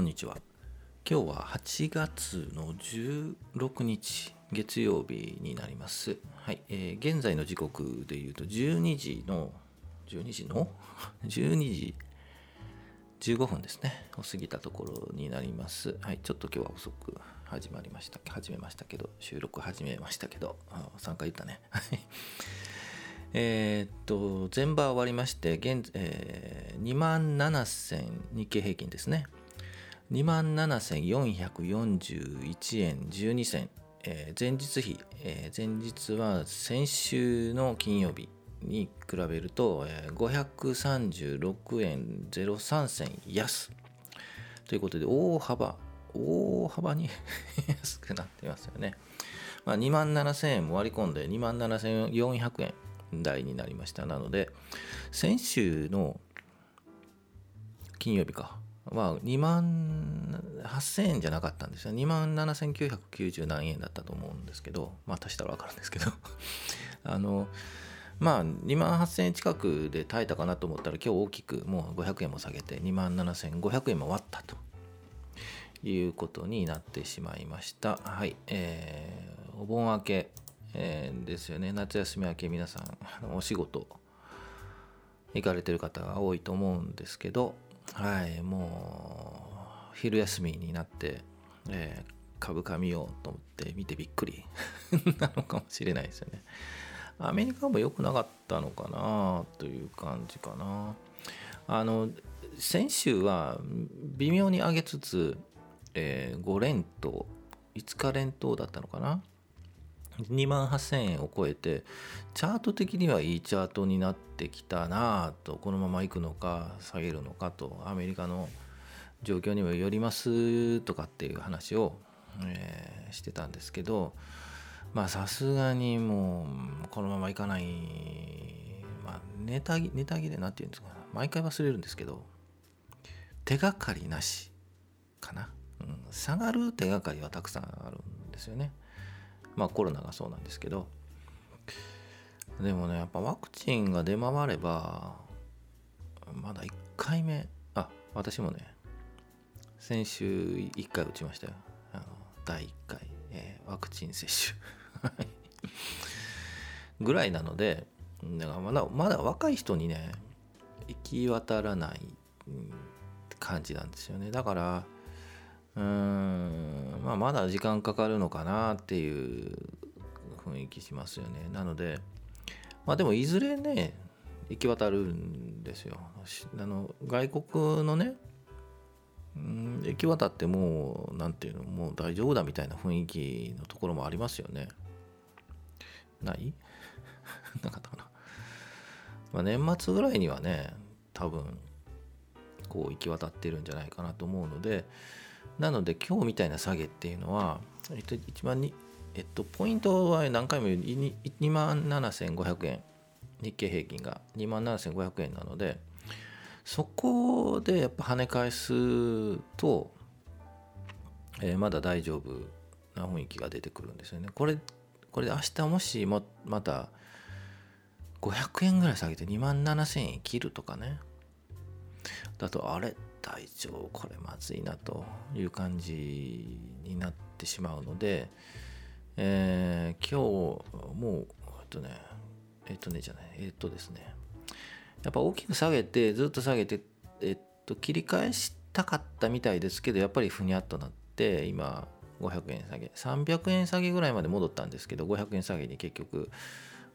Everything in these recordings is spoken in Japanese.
こんにちは。今日は8月の16日月曜日になります。はい、えー、現在の時刻でいうと12時の12時の？12時15分ですね。を過ぎたところになります。はいちょっと今日は遅く始まりました。始めましたけど収録始めましたけど3回言ったね。え、っと全場終わりまして現、えー、2万7000日経平均ですね。2万7441円12銭、えー、前日比、えー、前日は先週の金曜日に比べると、えー、536円03銭安ということで大幅大幅に 安くなってますよね。まあ、2万7000円も割り込んで2万7400円台になりました。なので、先週の金曜日かは2万8000円じゃなかったんですよ。2万7990何円だったと思うんですけど、まあ足したら分かるんですけど あの、まあ2万8000円近くで耐えたかなと思ったら今日大きくもう500円も下げて2万7500円も割ったということになってしまいました。はい。えー、お盆明け、えー、ですよね。夏休み明け皆さんお仕事行かれてる方が多いと思うんですけど、はい、もう昼休みになって、えー、株価見ようと思って見てびっくり なのかもしれないですよね。アメリカも良くなかったのかなという感じかな。あの先週は微妙に上げつつ、えー、5連投5日連投だったのかな2万8000円を超えてチャート的にはいいチャートになってきたなとこのままいくのか下げるのかとアメリカの状況にもよりますとかっていう話を、えー、してたんですけどまあさすがにもうこのままいかない。まあネタネタ切れなんて言うんですか。毎回忘れるんですけど手がかりなしかな、うん、下がる手がかりはたくさんあるんですよね。まあコロナがそうなんですけど。でもねやっぱワクチンが出回ればまだ1回目あ私もね先週1回打ちましたよ。あの第1回、えー、ワクチン接種。ぐらいなのでだからまだまだ若い人にね行き渡らない感じなんですよね。だからうん、まあ、まだ時間かかるのかなっていう雰囲気しますよね。なので、まあでもいずれね、行き渡るんですよ。あの外国のね、行き渡ってもう、なんていうの、もう大丈夫だみたいな雰囲気のところもありますよね。ない？なかったかな。まあ、年末ぐらいにはね、多分、こう行き渡ってるんじゃないかなと思うので、なので今日みたいな下げっていうのは、えっと、一番に、えっと、ポイントは何回も言う2万7500円。日経平均が。2万7500円なのでそこでやっぱ跳ね返すと、えー、まだ大丈夫な雰囲気が出てくるんですよね。これこれで明日もしもまた500円ぐらい下げて2万7000円切るとかね。だとあれ？体調これまずいなという感じになってしまうので、えー、今日もうえっとねえっとねじゃないえっとですね。やっぱ大きく下げてずっと下げてえっと切り返したかったみたいですけどやっぱりふにゃっとなって今500円下げ300円下げぐらいまで戻ったんですけど500円下げに結局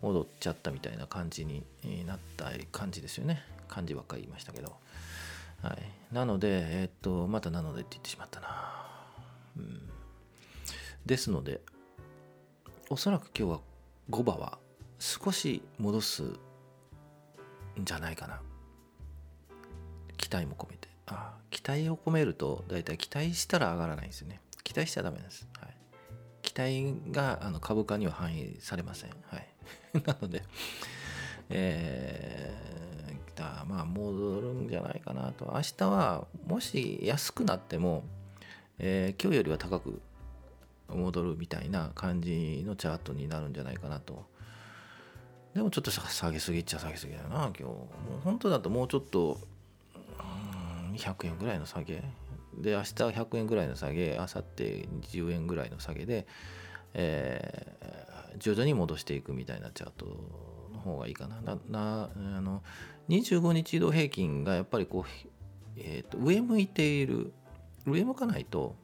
戻っちゃったみたいな感じになった感じですよね。感じばっかり言いましたけど。はい、なので、えっと、またなのでって言ってしまったな。うん、ですので、おそらく今日は5番は少し戻すんじゃないかな。期待も込めて。あ期待を込めると、大体期待したら上がらないんですよね。期待しちゃダメです。はい、期待があの株価には反映されません。はい、なので、えーまあ戻るんじゃないかなと。明日はもし安くなっても、えー、今日よりは高く戻るみたいな感じのチャートになるんじゃないかなと。でもちょっと下げすぎっちゃ下げすぎだな今日。もう本当だともうちょっと100円ぐらいの下げ。で明日は100円ぐらいの下げ。明後日20円ぐらいの下げで、えー、徐々に戻していくみたいなチャート方がいいかな。ななあの25日移動平均がやっぱりこう、えーと、上向いている。上向かないと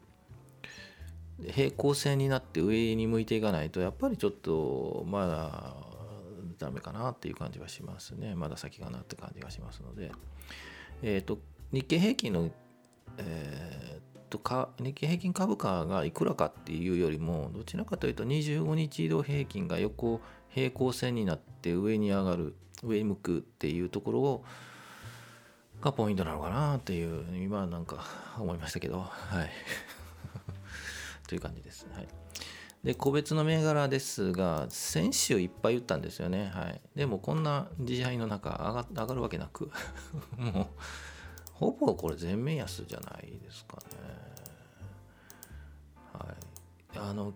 平行線になって上に向いていかないとやっぱりちょっとまだダメかなっていう感じはしますね。まだ先かなって感じがしますので。えっ、ー、と日経平均のえー、とか日経平均株価がいくらかっていうよりもどちらかというと25日移動平均が横平行線になって上に上がる上向くっていうところをがポイントなのかなっていう今なんか思いましたけどはい という感じです。はい、で個別の銘柄ですが先週いっぱい言ったんですよね。はい、でもこんな自敗の中上が上がるわけなく もうほぼこれ全面安じゃないですかね。はい、あの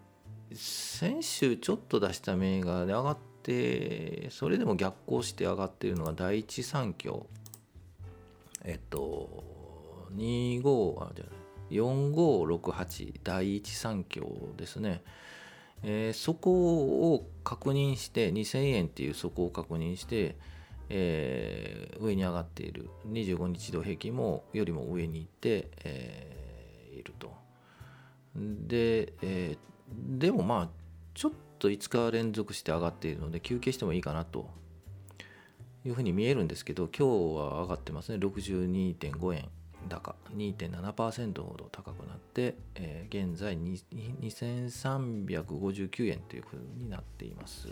先週ちょっと出した銘柄で上がってそれでも逆行して上がっているのが第一三共えっと25あじゃない4568第一三共ですね。えー、そこを確認して2000円っていうそこを確認してえー、上に上がっている。25日移動平均もよりも上に行って、えー、いると。で、えー、でもまあちょっと5日連続して上がっているので休憩してもいいかなと。いうふうに見えるんですけど今日は上がってますね。62.5円高。2.7%ほど高くなって、えー、現在2359円というふうになっています。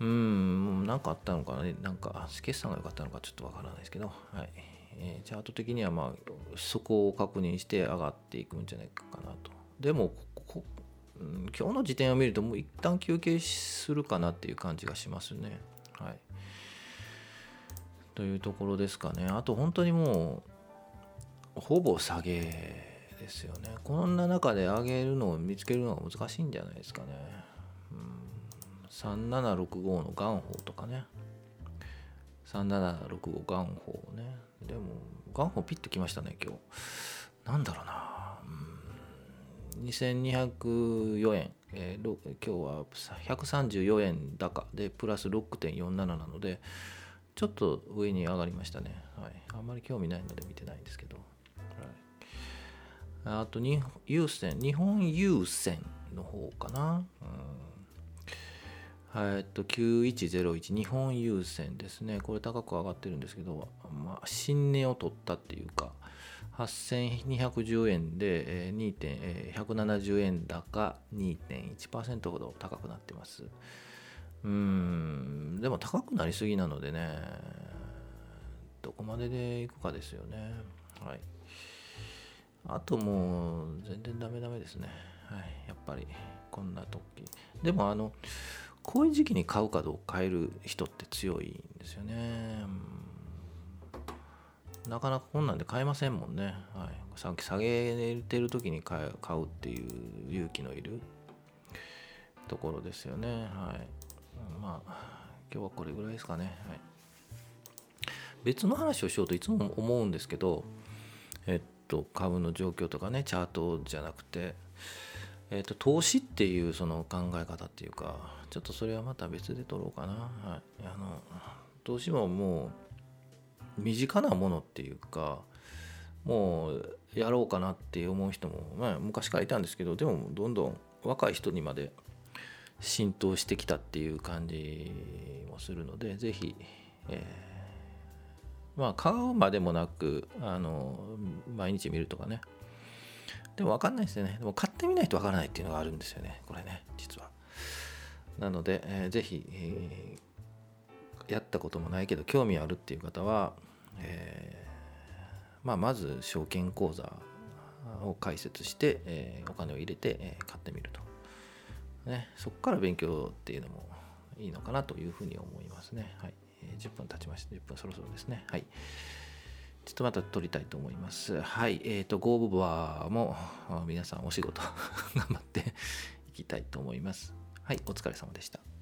うん。何かあったのかな？ねなんか決算が良かったのかちょっとわからないですけど、はい。えー、チャート的にはまあそこを確認して上がっていくんじゃないかなと。でもこうん、今日の時点を見るともう一旦休憩するかなっていう感じがしますね。はい。というところですかね。あと本当にもうほぼ下げですよね。こんな中で上げるのを見つけるのが難しいんじゃないですかね。3765の元宝とかね。3765元宝ね。でも元宝ピッときましたね今日。なんだろうな。うん。2204円、えー、今日は134円高。でプラス6.47なのでちょっと上に上がりましたね、はい、あんまり興味ないので見てないんですけど、はい、あとに優先日本郵船の方かな、うん。えっと9101日本郵船ですね。これ高く上がってるんですけど、まあ、新値を取ったっていうか8210円で2.170円高2.1%ほど高くなってます。うんでも高くなりすぎなのでねどこまででいくかですよね。はい。あともう全然ダメダメですね。はい。やっぱりこんな時。でもあのこういう時期に買うかどうか買える人って強いんですよね。なかなかこんなんで買えませんもんね。はい、さっき下げてる時に買うっていう勇気のいるところですよね。はい。まあ、今日はこれぐらいですかね。はい、別の話をしようといつも思うんですけど、えっと、株の状況とかね、チャートじゃなくて、えーと、投資っていうその考え方っていうかちょっとそれはまた別で取ろうかな、はい、あの投資ももう身近なものっていうかもうやろうかなって思う人も、まあ、昔からいたんですけどでもどんどん若い人にまで浸透してきたっていう感じもするので是非、えー、まあ買うまでもなくあの毎日見るとかね。でも分かんないですよね。でも買ってみないと分からないっていうのがあるんですよね。これね、実は。なので、えー、ぜひ、えー、やったこともないけど興味あるっていう方は、えー、まあ、まず証券口座を開設して、えー、お金を入れて、え、買ってみると。ね、そこから勉強っていうのもいいのかなというふうに思いますね。はい。10分経ちました。10分そろそろですね。はい。ちょっとまた撮りたいと思います。はい。えっ、ー、と、ゴーブバーも皆さんお仕事 頑張っていきたいと思います。はい。お疲れ様でした。